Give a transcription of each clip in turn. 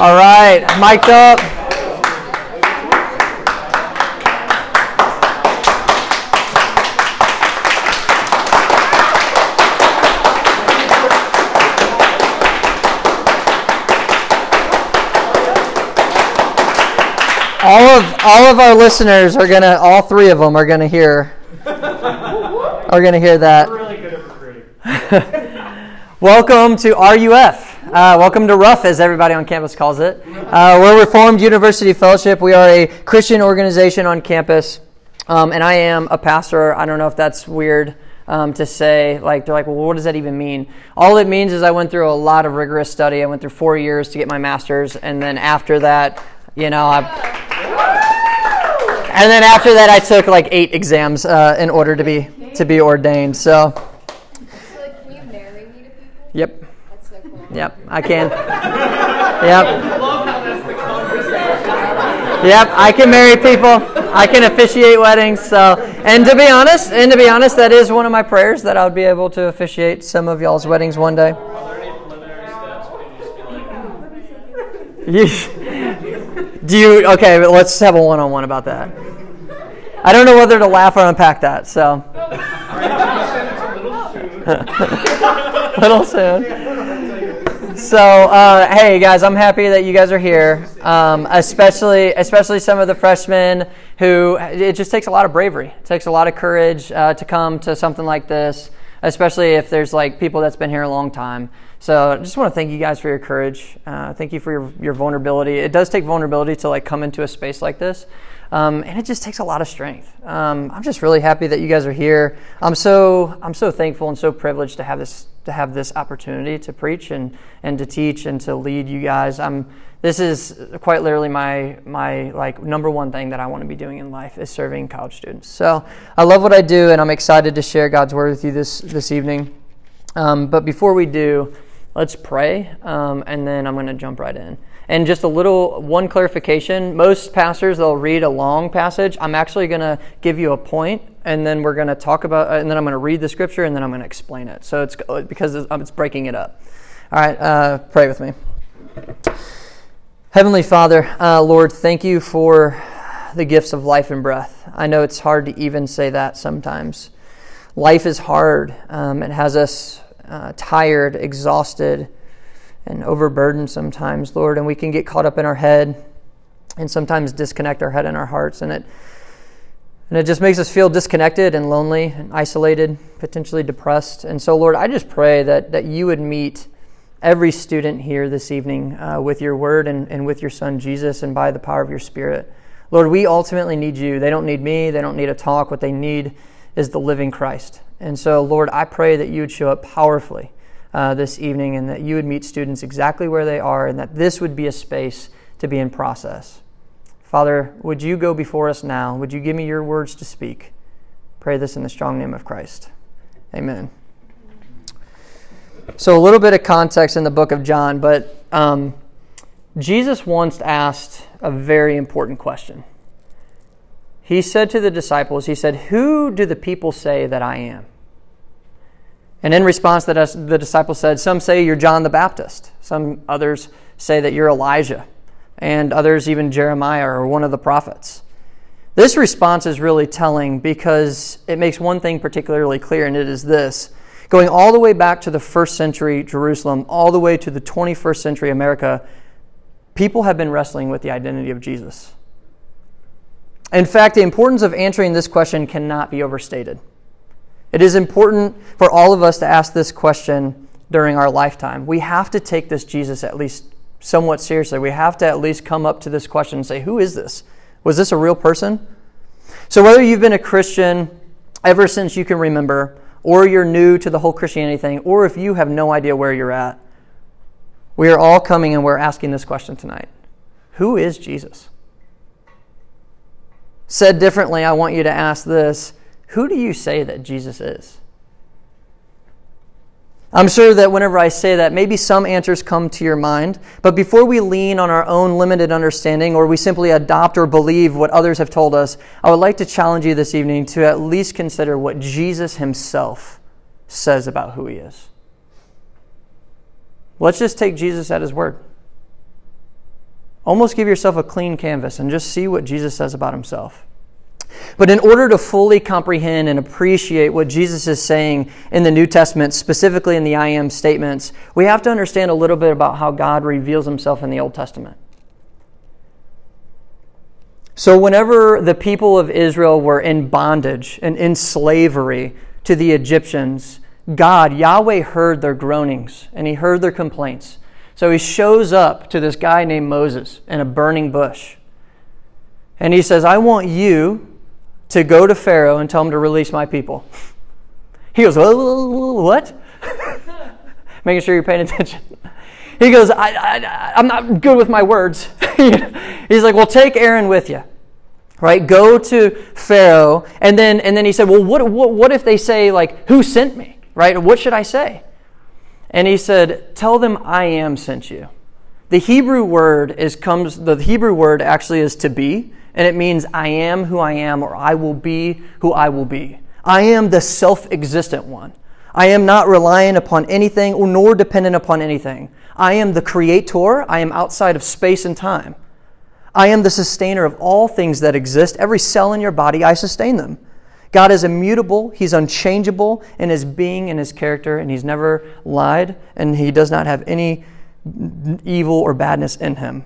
All right, mic'd up. all of all of our listeners are gonna all three of them are gonna hear are gonna hear that. Welcome to ruf uh, welcome to rough as everybody on campus calls it. Uh, we're reformed university fellowship. We are a christian organization on campus. Um, and i am a pastor. I don't know if that's weird um, to say like they're like well what does that even mean? All it means is i went through a lot of rigorous study. I went through four years to get my master's and then after that you know i and then after that, I took like eight exams uh, in order to be to be ordained. So. So, like, can you marry me to people? Yep. That's so cool. Yep. I can. Yep. Yep. I can marry people. I can officiate weddings. So, and to be honest, and to be honest, that is one of my prayers that I would be able to officiate some of y'all's weddings one day. You, do you? Okay, let's have a one-on-one about that. I don't know whether to laugh or unpack that. So, little soon. So, uh, hey guys, I'm happy that you guys are here. Um, especially, especially some of the freshmen who it just takes a lot of bravery. It takes a lot of courage uh, to come to something like this, especially if there's like people that's been here a long time. So I just want to thank you guys for your courage. Uh, thank you for your, your vulnerability. It does take vulnerability to like come into a space like this. Um, and it just takes a lot of strength. Um, I'm just really happy that you guys are here. I'm so I'm so thankful and so privileged to have this to have this opportunity to preach and and to teach and to lead you guys. I'm this is quite literally my my like number one thing that I want to be doing in life is serving college students. So I love what I do, and I'm excited to share God's word with you this this evening. Um, but before we do, let's pray, um, and then I'm going to jump right in. And just a little one clarification most pastors, they'll read a long passage. I'm actually going to give you a point, and then we're going to talk about, and then I'm going to read the scripture, and then I'm going to explain it. So it's because it's breaking it up. All right, uh, pray with me. Heavenly Father, uh, Lord, thank you for the gifts of life and breath. I know it's hard to even say that sometimes. Life is hard, um, it has us uh, tired, exhausted and overburdened sometimes, Lord, and we can get caught up in our head and sometimes disconnect our head and our hearts, and it and it just makes us feel disconnected and lonely and isolated, potentially depressed. And so, Lord, I just pray that that you would meet every student here this evening uh, with your word and, and with your son Jesus and by the power of your spirit. Lord, we ultimately need you. They don't need me, they don't need a talk. What they need is the living Christ. And so, Lord, I pray that you would show up powerfully uh, this evening and that you would meet students exactly where they are and that this would be a space to be in process. Father, would you go before us now? Would you give me your words to speak? Pray this in the strong name of Christ. Amen. So, a little bit of context in the book of John, but um, Jesus once asked a very important question. He said to the disciples, He said, Who do the people say that I am? And in response, the, the disciples said, Some say you're John the Baptist. Some others say that you're Elijah. And others, even Jeremiah or one of the prophets. This response is really telling because it makes one thing particularly clear, and it is this. Going all the way back to the first century Jerusalem, all the way to the 21st century America, people have been wrestling with the identity of Jesus. In fact, the importance of answering this question cannot be overstated. It is important for all of us to ask this question during our lifetime. We have to take this Jesus at least somewhat seriously. We have to at least come up to this question and say, Who is this? Was this a real person? So, whether you've been a Christian ever since you can remember, or you're new to the whole Christianity thing, or if you have no idea where you're at, we are all coming and we're asking this question tonight Who is Jesus? Said differently, I want you to ask this who do you say that Jesus is? I'm sure that whenever I say that, maybe some answers come to your mind. But before we lean on our own limited understanding or we simply adopt or believe what others have told us, I would like to challenge you this evening to at least consider what Jesus himself says about who he is. Let's just take Jesus at his word. Almost give yourself a clean canvas and just see what Jesus says about himself. But in order to fully comprehend and appreciate what Jesus is saying in the New Testament, specifically in the I am statements, we have to understand a little bit about how God reveals himself in the Old Testament. So, whenever the people of Israel were in bondage and in slavery to the Egyptians, God, Yahweh, heard their groanings and he heard their complaints. So he shows up to this guy named Moses in a burning bush. And he says, I want you to go to Pharaoh and tell him to release my people. He goes, What? Making sure you're paying attention. He goes, I, I, I'm not good with my words. He's like, Well, take Aaron with you. Right? Go to Pharaoh. And then, and then he said, Well, what, what, what if they say, like, who sent me? Right? What should I say? And he said, Tell them I am sent you. The Hebrew word is comes the Hebrew word actually is to be and it means I am who I am, or I will be who I will be. I am the self existent one. I am not reliant upon anything or nor dependent upon anything. I am the creator. I am outside of space and time. I am the sustainer of all things that exist. Every cell in your body, I sustain them. God is immutable, He's unchangeable in His being and His character, and He's never lied, and He does not have any evil or badness in Him.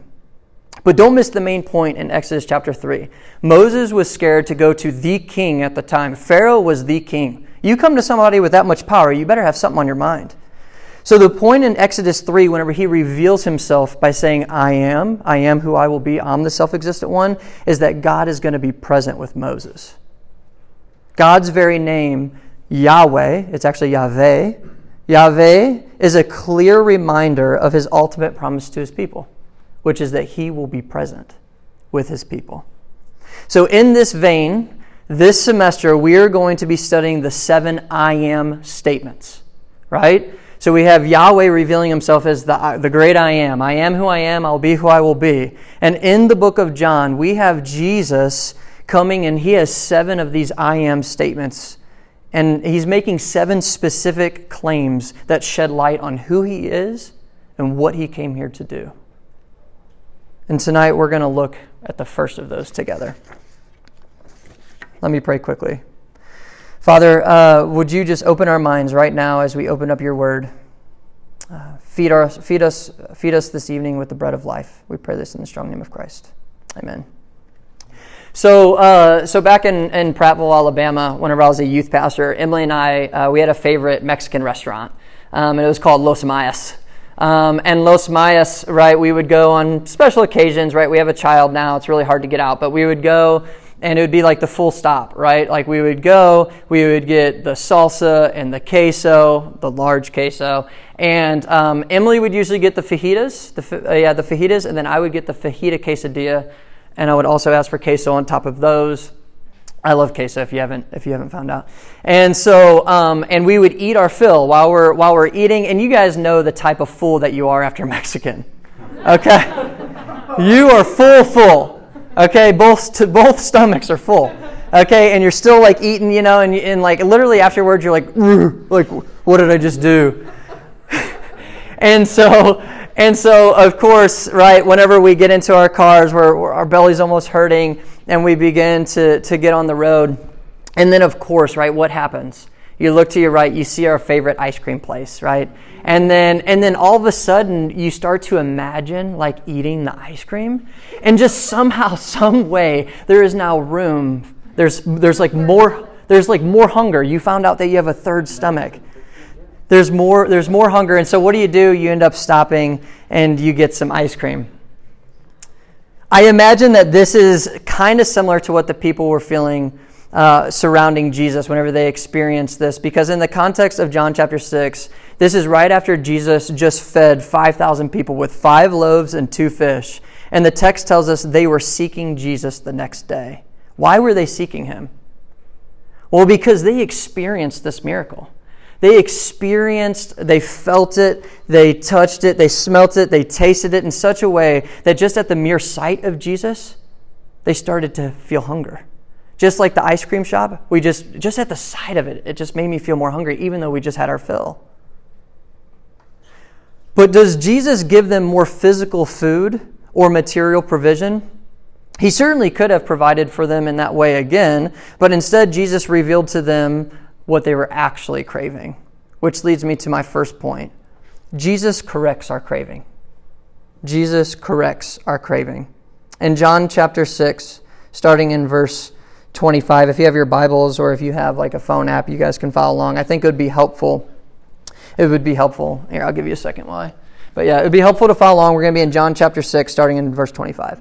But don't miss the main point in Exodus chapter 3. Moses was scared to go to the king at the time. Pharaoh was the king. You come to somebody with that much power, you better have something on your mind. So the point in Exodus 3, whenever he reveals himself by saying, I am, I am who I will be, I'm the self existent one, is that God is going to be present with Moses. God's very name, Yahweh, it's actually Yahweh, Yahweh is a clear reminder of his ultimate promise to his people which is that he will be present with his people. So, in this vein, this semester we are going to be studying the seven I am statements, right? So we have Yahweh revealing himself as the, the great I am. I am who I am, I'll be who I will be. And in the book of John, we have Jesus coming and he has seven of these I am statements. And he's making seven specific claims that shed light on who he is and what he came here to do. And tonight we're going to look at the first of those together. Let me pray quickly. Father, uh, would you just open our minds right now as we open up your word? Uh, feed, our, feed, us, feed us this evening with the bread of life. We pray this in the strong name of Christ. Amen. So, uh, so back in, in Prattville, Alabama, whenever I was a youth pastor, Emily and I, uh, we had a favorite Mexican restaurant, um, and it was called Los Mayas. Um, and Los Mayas, right, we would go on special occasions, right? We have a child now, it's really hard to get out, but we would go and it would be like the full stop, right? Like we would go, we would get the salsa and the queso, the large queso, and um, Emily would usually get the fajitas, the, uh, yeah, the fajitas, and then I would get the fajita quesadilla, and I would also ask for queso on top of those. I love queso if you haven't if you haven't found out. And so um, and we would eat our fill while we're while we're eating, and you guys know the type of fool that you are after Mexican. Okay? you are full full. Okay, both to, both stomachs are full. Okay, and you're still like eating, you know, and, and like literally afterwards you're like, like what did I just do? and so and so of course, right, whenever we get into our cars where, our belly's almost hurting and we begin to, to get on the road. And then, of course, right, what happens? You look to your right, you see our favorite ice cream place, right? And then, and then all of a sudden, you start to imagine like eating the ice cream. And just somehow, some way, there is now room. There's, there's like more, there's like more hunger. You found out that you have a third stomach. There's more, there's more hunger. And so what do you do? You end up stopping and you get some ice cream. I imagine that this is kind of similar to what the people were feeling uh, surrounding Jesus whenever they experienced this, because in the context of John chapter 6, this is right after Jesus just fed 5,000 people with five loaves and two fish. And the text tells us they were seeking Jesus the next day. Why were they seeking him? Well, because they experienced this miracle. They experienced, they felt it, they touched it, they smelt it, they tasted it in such a way that just at the mere sight of Jesus, they started to feel hunger. Just like the ice cream shop, we just just at the sight of it, it just made me feel more hungry even though we just had our fill. But does Jesus give them more physical food or material provision? He certainly could have provided for them in that way again, but instead, Jesus revealed to them what they were actually craving, which leads me to my first point. Jesus corrects our craving. Jesus corrects our craving. In John chapter 6, starting in verse 25, if you have your Bibles or if you have like a phone app, you guys can follow along. I think it would be helpful. It would be helpful. Here, I'll give you a second why. But yeah, it would be helpful to follow along. We're going to be in John chapter 6, starting in verse 25.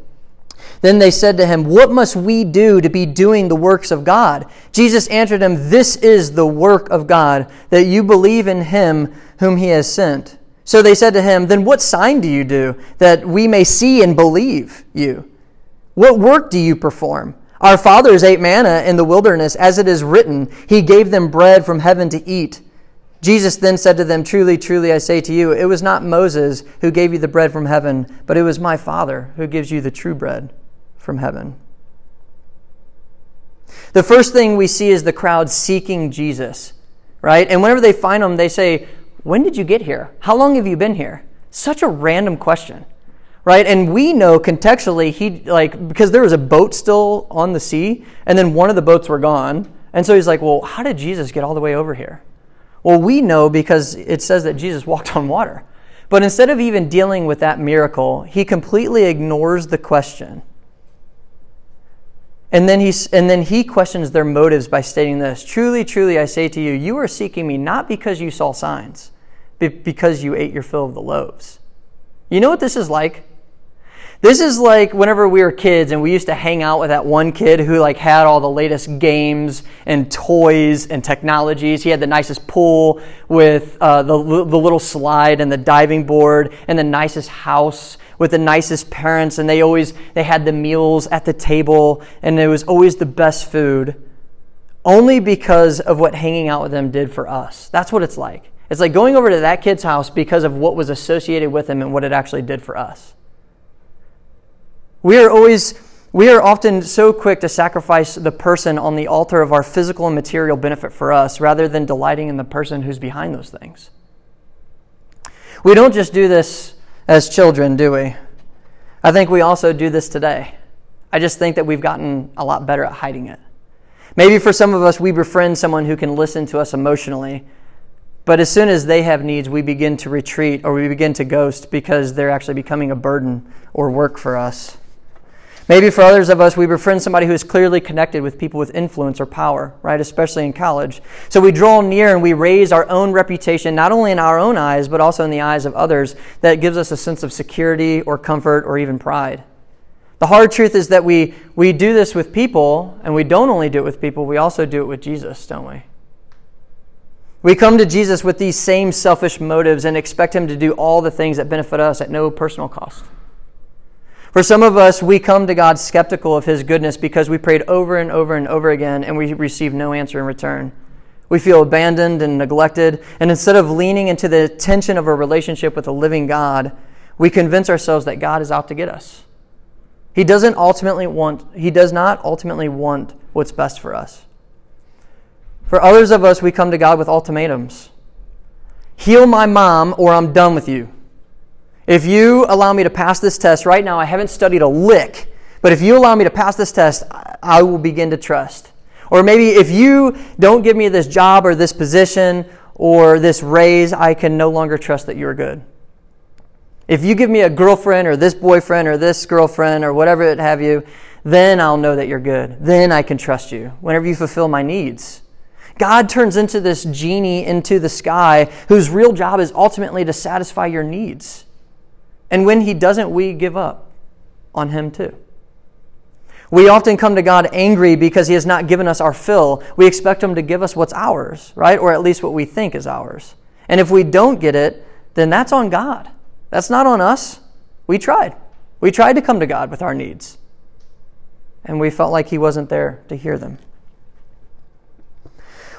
Then they said to him, What must we do to be doing the works of God? Jesus answered them, This is the work of God, that you believe in him whom he has sent. So they said to him, Then what sign do you do, that we may see and believe you? What work do you perform? Our fathers ate manna in the wilderness, as it is written, He gave them bread from heaven to eat. Jesus then said to them, Truly, truly, I say to you, it was not Moses who gave you the bread from heaven, but it was my Father who gives you the true bread from heaven. The first thing we see is the crowd seeking Jesus, right? And whenever they find him, they say, When did you get here? How long have you been here? Such a random question, right? And we know contextually, he, like, because there was a boat still on the sea, and then one of the boats were gone. And so he's like, Well, how did Jesus get all the way over here? Well, we know because it says that Jesus walked on water. But instead of even dealing with that miracle, he completely ignores the question and then, he, and then he questions their motives by stating this Truly, truly, I say to you, you are seeking me not because you saw signs, but because you ate your fill of the loaves. You know what this is like? This is like whenever we were kids and we used to hang out with that one kid who like had all the latest games and toys and technologies. He had the nicest pool with uh, the, the little slide and the diving board and the nicest house with the nicest parents and they always they had the meals at the table and it was always the best food only because of what hanging out with them did for us. That's what it's like. It's like going over to that kid's house because of what was associated with him and what it actually did for us. We are always we are often so quick to sacrifice the person on the altar of our physical and material benefit for us rather than delighting in the person who's behind those things. We don't just do this as children, do we? I think we also do this today. I just think that we've gotten a lot better at hiding it. Maybe for some of us, we befriend someone who can listen to us emotionally, but as soon as they have needs, we begin to retreat or we begin to ghost because they're actually becoming a burden or work for us. Maybe for others of us, we befriend somebody who is clearly connected with people with influence or power, right? Especially in college. So we draw near and we raise our own reputation, not only in our own eyes, but also in the eyes of others, that gives us a sense of security or comfort or even pride. The hard truth is that we, we do this with people, and we don't only do it with people, we also do it with Jesus, don't we? We come to Jesus with these same selfish motives and expect him to do all the things that benefit us at no personal cost. For some of us, we come to God skeptical of His goodness because we prayed over and over and over again and we receive no answer in return. We feel abandoned and neglected, and instead of leaning into the tension of a relationship with a living God, we convince ourselves that God is out to get us. He doesn't ultimately want, He does not ultimately want what's best for us. For others of us, we come to God with ultimatums Heal my mom, or I'm done with you. If you allow me to pass this test right now, I haven't studied a lick, but if you allow me to pass this test, I will begin to trust. Or maybe if you don't give me this job or this position or this raise, I can no longer trust that you're good. If you give me a girlfriend or this boyfriend or this girlfriend or whatever it have you, then I'll know that you're good. Then I can trust you whenever you fulfill my needs. God turns into this genie into the sky whose real job is ultimately to satisfy your needs. And when he doesn't, we give up on him too. We often come to God angry because he has not given us our fill. We expect him to give us what's ours, right? Or at least what we think is ours. And if we don't get it, then that's on God. That's not on us. We tried. We tried to come to God with our needs. And we felt like he wasn't there to hear them.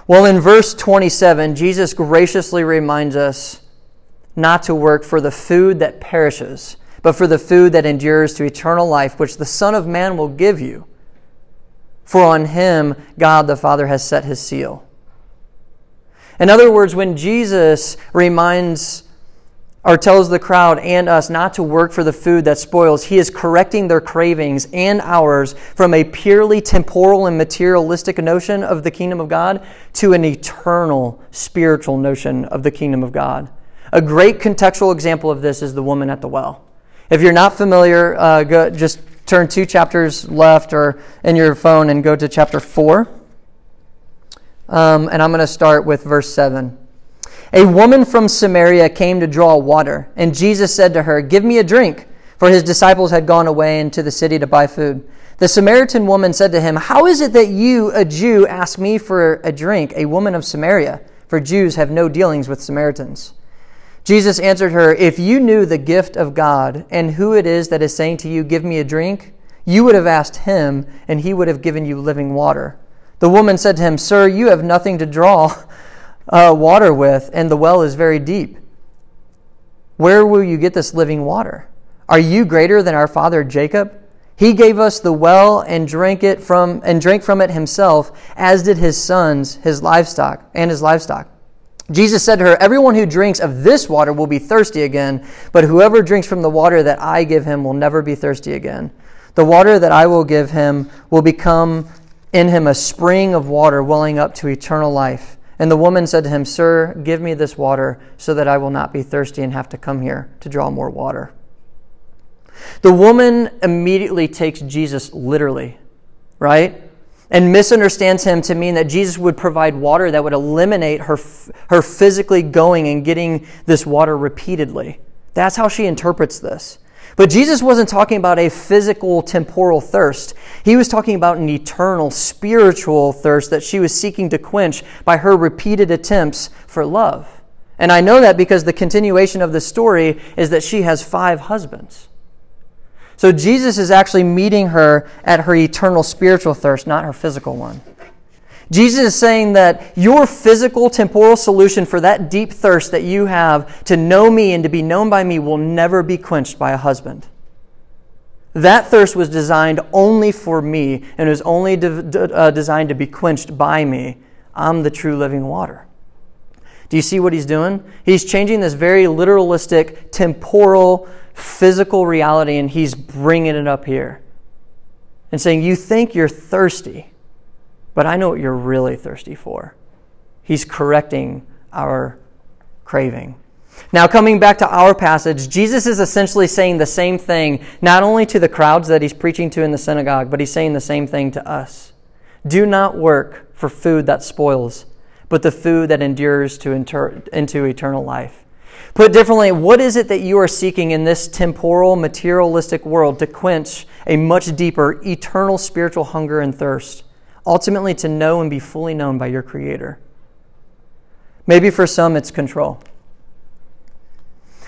Well, in verse 27, Jesus graciously reminds us not to work for the food that perishes, but for the food that endures to eternal life, which the Son of Man will give you. For on him God the Father has set his seal. In other words, when Jesus reminds or tells the crowd and us not to work for the food that spoils, he is correcting their cravings and ours from a purely temporal and materialistic notion of the kingdom of God to an eternal spiritual notion of the kingdom of God. A great contextual example of this is the woman at the well. If you're not familiar, uh, go, just turn two chapters left or in your phone and go to chapter 4. Um, and I'm going to start with verse 7. A woman from Samaria came to draw water, and Jesus said to her, Give me a drink, for his disciples had gone away into the city to buy food. The Samaritan woman said to him, How is it that you, a Jew, ask me for a drink, a woman of Samaria? For Jews have no dealings with Samaritans. Jesus answered her, If you knew the gift of God and who it is that is saying to you, Give me a drink, you would have asked him, and he would have given you living water. The woman said to him, Sir, you have nothing to draw uh, water with, and the well is very deep. Where will you get this living water? Are you greater than our father Jacob? He gave us the well and drank it from and drank from it himself, as did his sons, his livestock, and his livestock. Jesus said to her, Everyone who drinks of this water will be thirsty again, but whoever drinks from the water that I give him will never be thirsty again. The water that I will give him will become in him a spring of water welling up to eternal life. And the woman said to him, Sir, give me this water so that I will not be thirsty and have to come here to draw more water. The woman immediately takes Jesus literally, right? And misunderstands him to mean that Jesus would provide water that would eliminate her, her physically going and getting this water repeatedly. That's how she interprets this. But Jesus wasn't talking about a physical, temporal thirst. He was talking about an eternal, spiritual thirst that she was seeking to quench by her repeated attempts for love. And I know that because the continuation of the story is that she has five husbands. So Jesus is actually meeting her at her eternal spiritual thirst, not her physical one. Jesus is saying that your physical, temporal solution for that deep thirst that you have to know me and to be known by me will never be quenched by a husband. That thirst was designed only for me and it was only de- de- uh, designed to be quenched by me. I'm the true living water. Do you see what he's doing? He's changing this very literalistic, temporal, physical reality and he's bringing it up here and saying, You think you're thirsty, but I know what you're really thirsty for. He's correcting our craving. Now, coming back to our passage, Jesus is essentially saying the same thing, not only to the crowds that he's preaching to in the synagogue, but he's saying the same thing to us. Do not work for food that spoils, but the food that endures to inter- into eternal life. Put differently, what is it that you are seeking in this temporal, materialistic world to quench a much deeper, eternal spiritual hunger and thirst? Ultimately, to know and be fully known by your Creator. Maybe for some, it's control.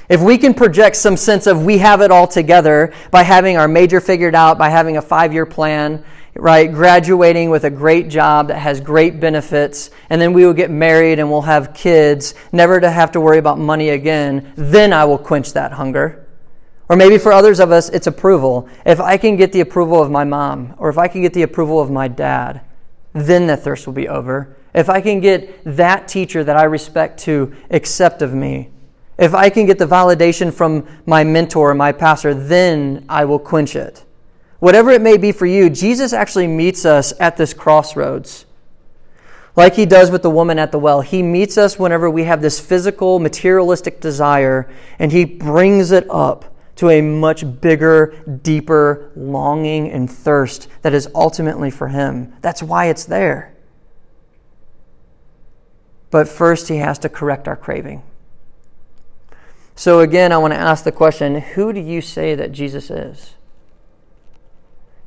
If we can project some sense of we have it all together by having our major figured out, by having a five year plan, right? Graduating with a great job that has great benefits, and then we will get married and we'll have kids, never to have to worry about money again, then I will quench that hunger. Or maybe for others of us, it's approval. If I can get the approval of my mom, or if I can get the approval of my dad, then the thirst will be over. If I can get that teacher that I respect to accept of me, if I can get the validation from my mentor, my pastor, then I will quench it. Whatever it may be for you, Jesus actually meets us at this crossroads. Like he does with the woman at the well, he meets us whenever we have this physical, materialistic desire, and he brings it up to a much bigger, deeper longing and thirst that is ultimately for Him. That's why it's there. But first, He has to correct our craving. So, again, I want to ask the question who do you say that Jesus is?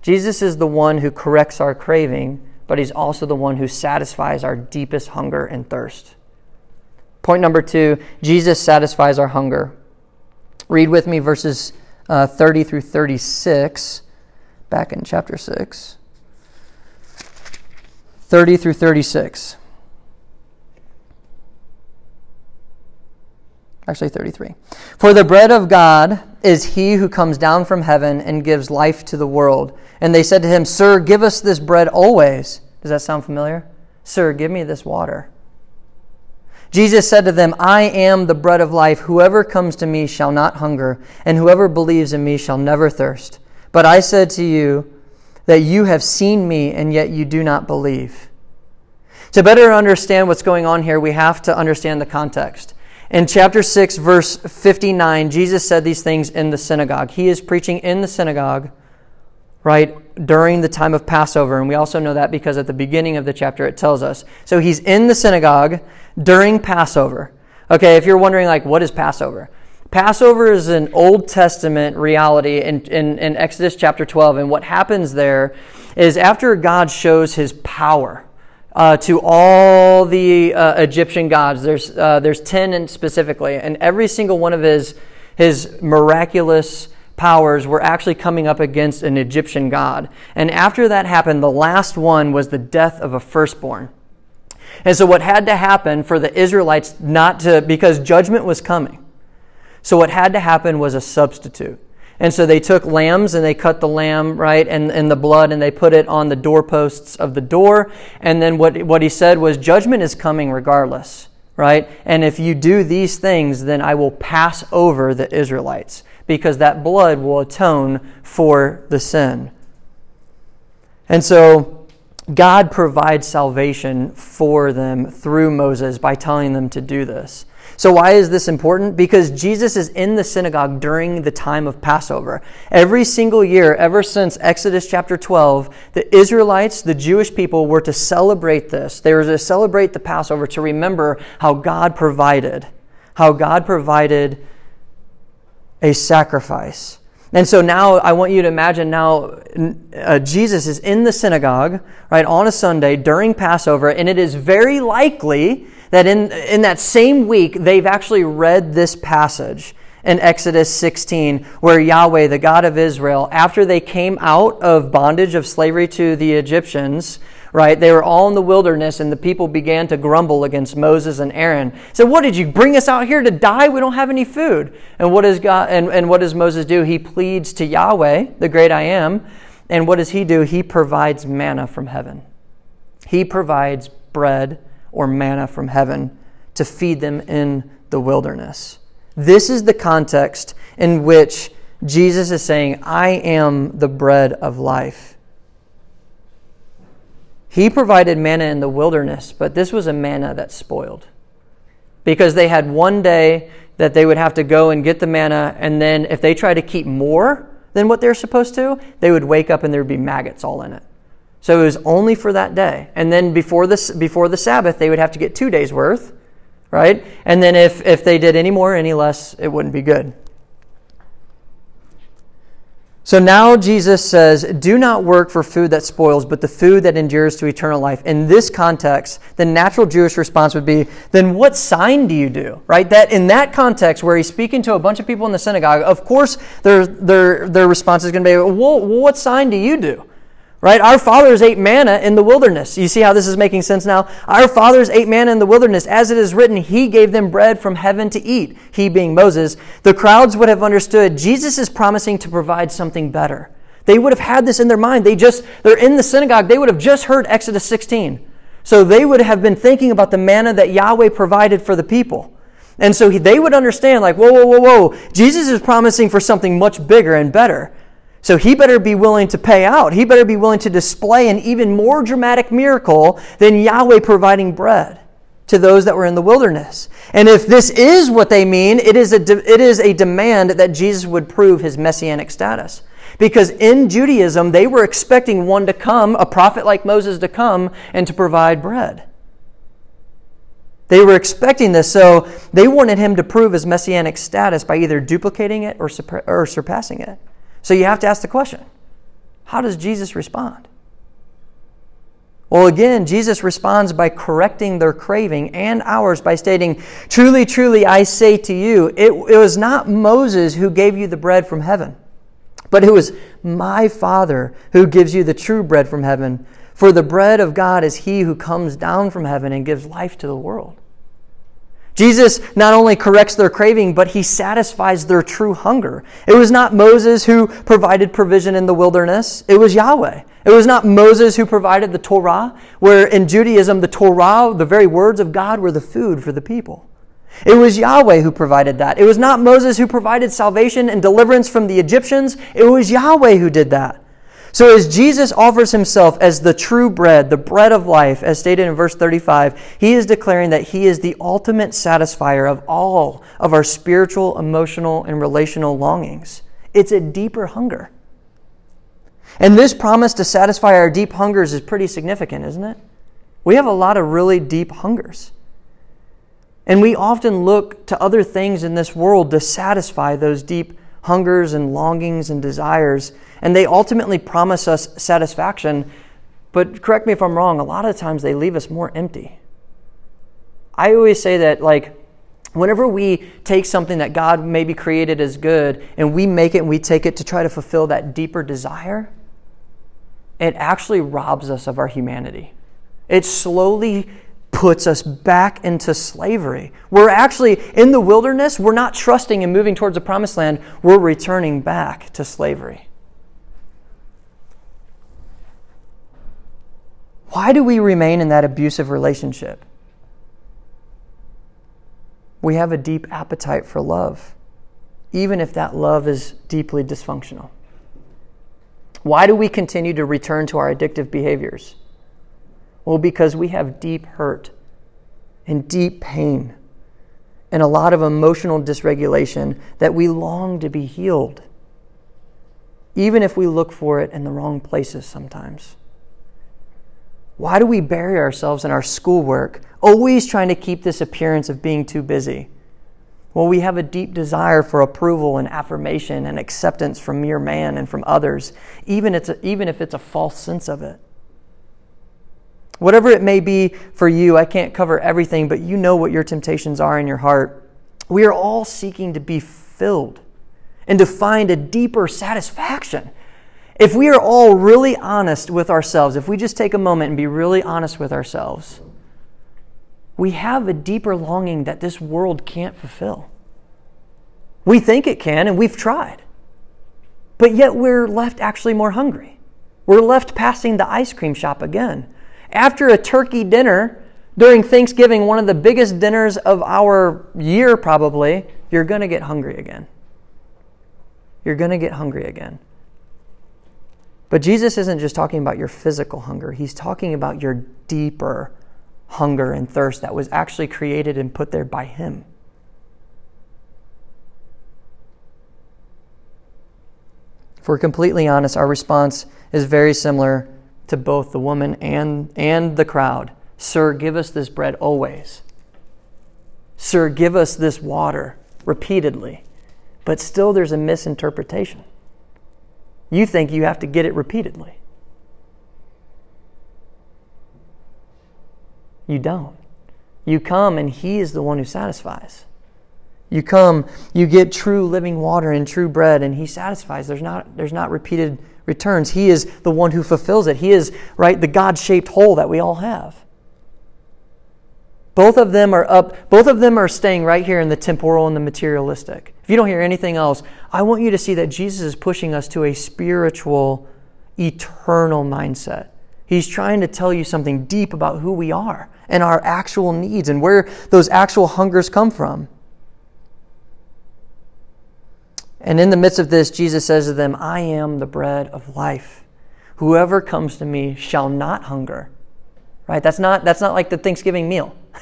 Jesus is the one who corrects our craving, but He's also the one who satisfies our deepest hunger and thirst. Point number two Jesus satisfies our hunger. Read with me verses uh, 30 through 36, back in chapter 6. 30 through 36. Actually, 33. For the bread of God is he who comes down from heaven and gives life to the world. And they said to him, Sir, give us this bread always. Does that sound familiar? Sir, give me this water. Jesus said to them, I am the bread of life. Whoever comes to me shall not hunger, and whoever believes in me shall never thirst. But I said to you that you have seen me, and yet you do not believe. To better understand what's going on here, we have to understand the context. In chapter 6, verse 59, Jesus said these things in the synagogue. He is preaching in the synagogue, right, during the time of Passover. And we also know that because at the beginning of the chapter it tells us. So he's in the synagogue during Passover. Okay, if you're wondering, like, what is Passover? Passover is an Old Testament reality in, in, in, Exodus chapter 12. And what happens there is after God shows his power uh, to all the uh, Egyptian gods, there's, uh, there's 10 and specifically, and every single one of his, his miraculous powers were actually coming up against an Egyptian god. And after that happened, the last one was the death of a firstborn. And so, what had to happen for the Israelites not to, because judgment was coming. So, what had to happen was a substitute. And so they took lambs and they cut the lamb, right, and, and the blood, and they put it on the doorposts of the door. And then what, what he said was, Judgment is coming regardless, right? And if you do these things, then I will pass over the Israelites, because that blood will atone for the sin. And so God provides salvation for them through Moses by telling them to do this. So, why is this important? Because Jesus is in the synagogue during the time of Passover. Every single year, ever since Exodus chapter 12, the Israelites, the Jewish people, were to celebrate this. They were to celebrate the Passover to remember how God provided, how God provided a sacrifice. And so now I want you to imagine now uh, Jesus is in the synagogue, right, on a Sunday during Passover, and it is very likely that in, in that same week they've actually read this passage in Exodus 16, where Yahweh, the God of Israel, after they came out of bondage of slavery to the Egyptians, right? They were all in the wilderness, and the people began to grumble against Moses and Aaron. Said, "What did you bring us out here to die? We don't have any food." And what does God? And, and what does Moses do? He pleads to Yahweh, the great I am, and what does he do? He provides manna from heaven. He provides bread or manna from heaven to feed them in the wilderness. This is the context in which Jesus is saying, I am the bread of life. He provided manna in the wilderness, but this was a manna that spoiled. Because they had one day that they would have to go and get the manna, and then if they tried to keep more than what they're supposed to, they would wake up and there would be maggots all in it. So it was only for that day. And then before the, before the Sabbath, they would have to get two days' worth, right? And then if, if they did any more any less, it wouldn't be good. So now Jesus says, Do not work for food that spoils, but the food that endures to eternal life. In this context, the natural Jewish response would be, Then what sign do you do? Right? That in that context where he's speaking to a bunch of people in the synagogue, of course their, their, their response is going to be, well, what sign do you do? Right? Our fathers ate manna in the wilderness. You see how this is making sense now? Our fathers ate manna in the wilderness. As it is written, He gave them bread from heaven to eat, He being Moses. The crowds would have understood Jesus is promising to provide something better. They would have had this in their mind. They just, they're in the synagogue. They would have just heard Exodus 16. So they would have been thinking about the manna that Yahweh provided for the people. And so they would understand, like, whoa, whoa, whoa, whoa. Jesus is promising for something much bigger and better. So he better be willing to pay out. He better be willing to display an even more dramatic miracle than Yahweh providing bread. to those that were in the wilderness. And if this is what they mean, it is a, de- it is a demand that Jesus would prove his messianic status. Because in Judaism, they were expecting one to come, a prophet like Moses to come and to provide bread. They were expecting this, so they wanted him to prove his messianic status by either duplicating it or, or surpassing it. So you have to ask the question how does Jesus respond? Well, again, Jesus responds by correcting their craving and ours by stating, Truly, truly, I say to you, it, it was not Moses who gave you the bread from heaven, but it was my Father who gives you the true bread from heaven. For the bread of God is he who comes down from heaven and gives life to the world. Jesus not only corrects their craving, but he satisfies their true hunger. It was not Moses who provided provision in the wilderness, it was Yahweh. It was not Moses who provided the Torah, where in Judaism, the Torah, the very words of God, were the food for the people. It was Yahweh who provided that. It was not Moses who provided salvation and deliverance from the Egyptians, it was Yahweh who did that. So, as Jesus offers himself as the true bread, the bread of life, as stated in verse 35, he is declaring that he is the ultimate satisfier of all of our spiritual, emotional, and relational longings. It's a deeper hunger. And this promise to satisfy our deep hungers is pretty significant, isn't it? We have a lot of really deep hungers. And we often look to other things in this world to satisfy those deep hungers and longings and desires and they ultimately promise us satisfaction. But correct me if I'm wrong, a lot of times they leave us more empty. I always say that, like, whenever we take something that God maybe created as good and we make it and we take it to try to fulfill that deeper desire, it actually robs us of our humanity. It slowly puts us back into slavery. We're actually in the wilderness, we're not trusting and moving towards the promised land, we're returning back to slavery. Why do we remain in that abusive relationship? We have a deep appetite for love, even if that love is deeply dysfunctional. Why do we continue to return to our addictive behaviors? Well, because we have deep hurt and deep pain and a lot of emotional dysregulation that we long to be healed, even if we look for it in the wrong places sometimes. Why do we bury ourselves in our schoolwork, always trying to keep this appearance of being too busy? Well, we have a deep desire for approval and affirmation and acceptance from mere man and from others, even, it's a, even if it's a false sense of it. Whatever it may be for you, I can't cover everything, but you know what your temptations are in your heart. We are all seeking to be filled and to find a deeper satisfaction if we are all really honest with ourselves, if we just take a moment and be really honest with ourselves, we have a deeper longing that this world can't fulfill. We think it can, and we've tried. But yet we're left actually more hungry. We're left passing the ice cream shop again. After a turkey dinner during Thanksgiving, one of the biggest dinners of our year, probably, you're going to get hungry again. You're going to get hungry again. But Jesus isn't just talking about your physical hunger, he's talking about your deeper hunger and thirst that was actually created and put there by him. If we're completely honest, our response is very similar to both the woman and, and the crowd. Sir, give us this bread always. Sir, give us this water repeatedly. But still, there's a misinterpretation. You think you have to get it repeatedly. You don't. You come and He is the one who satisfies. You come, you get true living water and true bread, and He satisfies. There's not, there's not repeated returns. He is the one who fulfills it. He is, right, the God shaped hole that we all have. Both of them are up, both of them are staying right here in the temporal and the materialistic. If you don't hear anything else, I want you to see that Jesus is pushing us to a spiritual, eternal mindset. He's trying to tell you something deep about who we are and our actual needs and where those actual hungers come from. And in the midst of this, Jesus says to them, I am the bread of life. Whoever comes to me shall not hunger. Right? That's not, that's not like the Thanksgiving meal.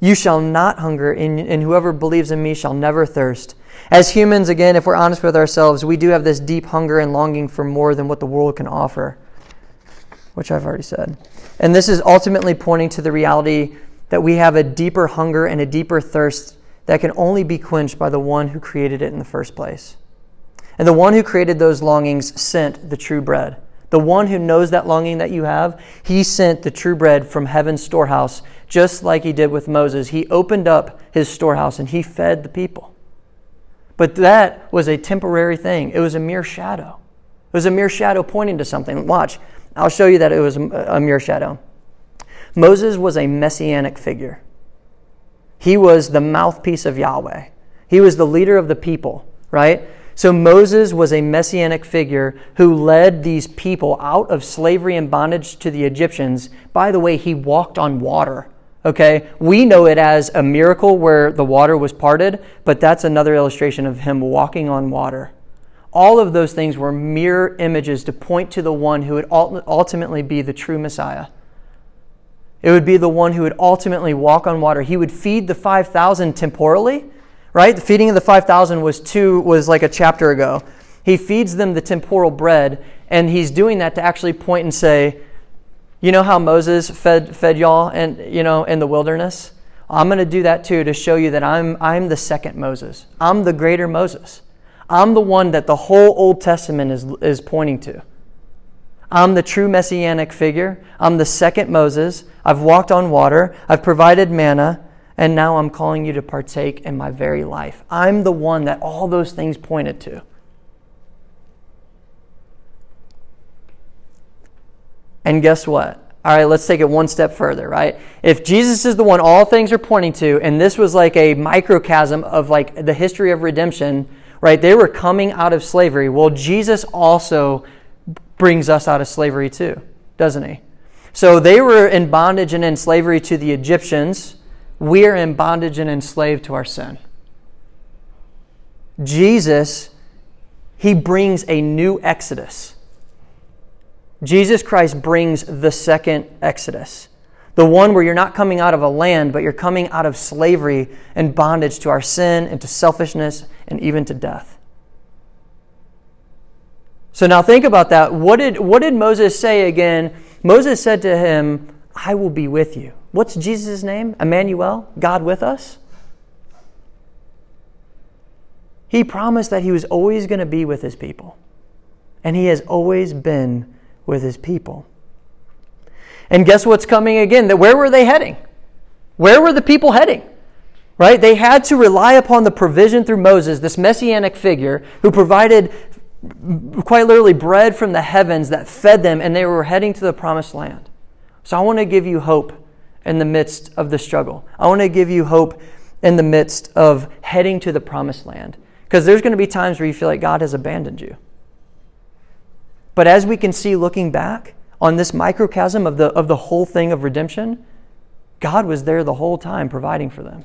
You shall not hunger, and, and whoever believes in me shall never thirst. As humans, again, if we're honest with ourselves, we do have this deep hunger and longing for more than what the world can offer, which I've already said. And this is ultimately pointing to the reality that we have a deeper hunger and a deeper thirst that can only be quenched by the one who created it in the first place. And the one who created those longings sent the true bread. The one who knows that longing that you have, he sent the true bread from heaven's storehouse, just like he did with Moses. He opened up his storehouse and he fed the people. But that was a temporary thing, it was a mere shadow. It was a mere shadow pointing to something. Watch, I'll show you that it was a mere shadow. Moses was a messianic figure. He was the mouthpiece of Yahweh. He was the leader of the people, right? So Moses was a messianic figure who led these people out of slavery and bondage to the Egyptians. By the way, he walked on water. Okay? We know it as a miracle where the water was parted, but that's another illustration of him walking on water. All of those things were mere images to point to the one who would ultimately be the true Messiah. It would be the one who would ultimately walk on water. He would feed the 5,000 temporally, right? The feeding of the 5,000 was two was like a chapter ago. He feeds them the temporal bread, and he's doing that to actually point and say, you know how Moses fed fed y'all and you know in the wilderness? I'm going to do that too to show you that I'm I'm the second Moses. I'm the greater Moses. I'm the one that the whole Old Testament is is pointing to. I'm the true messianic figure. I'm the second Moses. I've walked on water. I've provided manna. And now I'm calling you to partake in my very life. I'm the one that all those things pointed to. And guess what? All right, let's take it one step further, right? If Jesus is the one all things are pointing to, and this was like a microcosm of like the history of redemption, right? They were coming out of slavery. Well, Jesus also brings us out of slavery too, doesn't he? So they were in bondage and in slavery to the Egyptians. We are in bondage and enslaved to our sin. Jesus, he brings a new exodus. Jesus Christ brings the second exodus. The one where you're not coming out of a land, but you're coming out of slavery and bondage to our sin and to selfishness and even to death. So now think about that. What did, what did Moses say again? Moses said to him, I will be with you. What's Jesus' name? Emmanuel? God with us? He promised that he was always going to be with his people. And he has always been with his people. And guess what's coming again? That where were they heading? Where were the people heading? Right? They had to rely upon the provision through Moses, this messianic figure who provided quite literally bread from the heavens that fed them, and they were heading to the promised land. So I want to give you hope in the midst of the struggle. I want to give you hope in the midst of heading to the promised land. Because there's going to be times where you feel like God has abandoned you. But as we can see looking back on this microcosm of the, of the whole thing of redemption, God was there the whole time providing for them.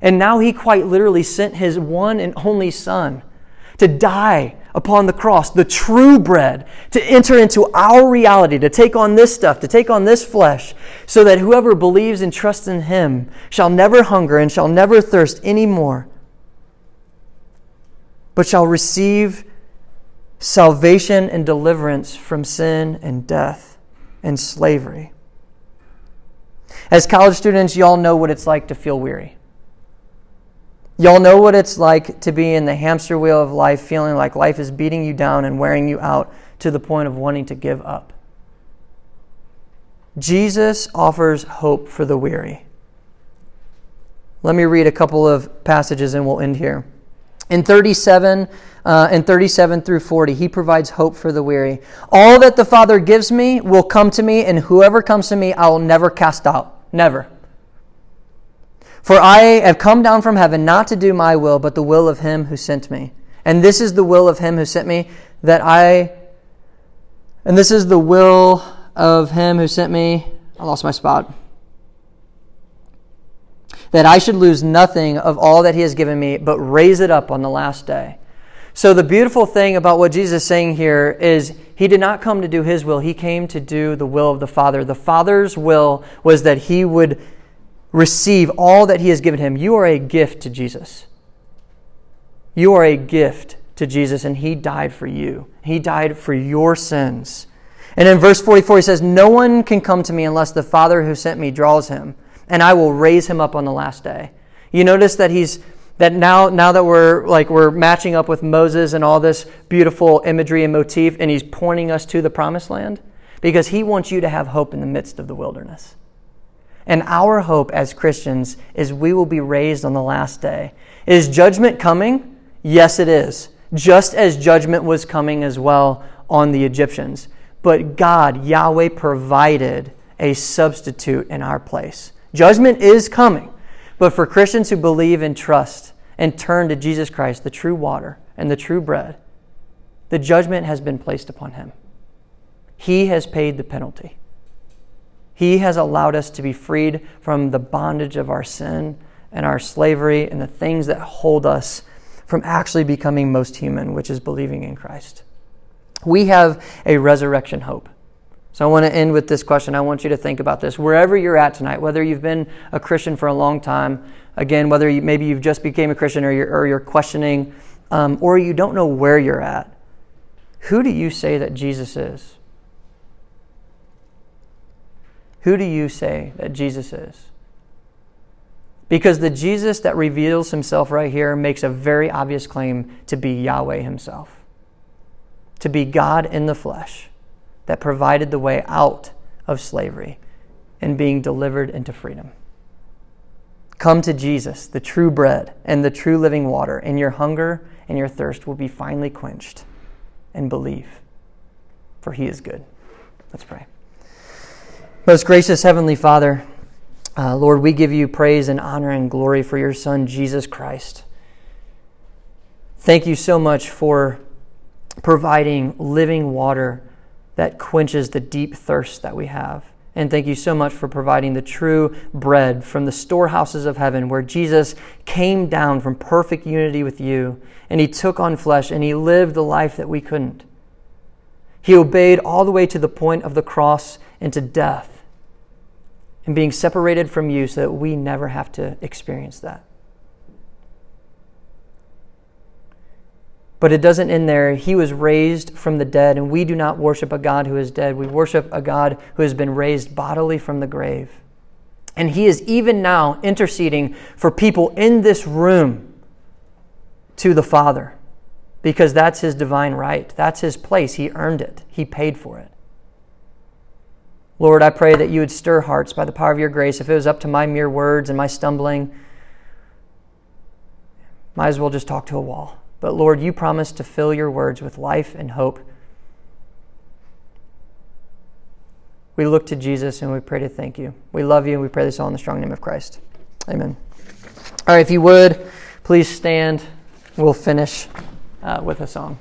And now He quite literally sent His one and only Son to die upon the cross, the true bread, to enter into our reality, to take on this stuff, to take on this flesh, so that whoever believes and trusts in him shall never hunger and shall never thirst any more, but shall receive salvation and deliverance from sin and death and slavery. As college students, y'all know what it's like to feel weary. Y'all know what it's like to be in the hamster wheel of life, feeling like life is beating you down and wearing you out to the point of wanting to give up. Jesus offers hope for the weary. Let me read a couple of passages and we'll end here. In 37 uh, and 37 through 40, he provides hope for the weary. All that the Father gives me will come to me, and whoever comes to me, I will never cast out. Never. For I have come down from heaven not to do my will, but the will of him who sent me. And this is the will of him who sent me, that I. And this is the will of him who sent me. I lost my spot. That I should lose nothing of all that he has given me, but raise it up on the last day. So, the beautiful thing about what Jesus is saying here is he did not come to do his will, he came to do the will of the Father. The Father's will was that he would receive all that He has given him. You are a gift to Jesus. You are a gift to Jesus, and He died for you. He died for your sins. And in verse 44, He says, No one can come to me unless the Father who sent me draws him, and I will raise him up on the last day. You notice that He's that now now that we're like we're matching up with Moses and all this beautiful imagery and motif and he's pointing us to the promised land because he wants you to have hope in the midst of the wilderness. And our hope as Christians is we will be raised on the last day. Is judgment coming? Yes, it is. Just as judgment was coming as well on the Egyptians. But God, Yahweh, provided a substitute in our place. Judgment is coming. But for Christians who believe and trust and turn to Jesus Christ, the true water and the true bread, the judgment has been placed upon him. He has paid the penalty. He has allowed us to be freed from the bondage of our sin and our slavery and the things that hold us from actually becoming most human, which is believing in Christ. We have a resurrection hope. So I want to end with this question. I want you to think about this. Wherever you're at tonight, whether you've been a Christian for a long time, again, whether you, maybe you've just became a Christian or you're, or you're questioning, um, or you don't know where you're at, who do you say that Jesus is? Who do you say that Jesus is? Because the Jesus that reveals himself right here makes a very obvious claim to be Yahweh himself, to be God in the flesh that provided the way out of slavery and being delivered into freedom. Come to Jesus, the true bread and the true living water, and your hunger and your thirst will be finally quenched. And believe, for he is good. Let's pray. Most gracious Heavenly Father, uh, Lord, we give you praise and honor and glory for your Son, Jesus Christ. Thank you so much for providing living water that quenches the deep thirst that we have. And thank you so much for providing the true bread from the storehouses of heaven, where Jesus came down from perfect unity with you, and he took on flesh, and he lived the life that we couldn't. He obeyed all the way to the point of the cross and to death and being separated from you so that we never have to experience that. But it doesn't end there. He was raised from the dead, and we do not worship a God who is dead. We worship a God who has been raised bodily from the grave. And He is even now interceding for people in this room to the Father because that's His divine right. That's His place. He earned it, He paid for it. Lord, I pray that you would stir hearts by the power of your grace. If it was up to my mere words and my stumbling, might as well just talk to a wall. But Lord, you promised to fill your words with life and hope. We look to Jesus and we pray to thank you. We love you and we pray this all in the strong name of Christ. Amen. All right, if you would, please stand. We'll finish uh, with a song.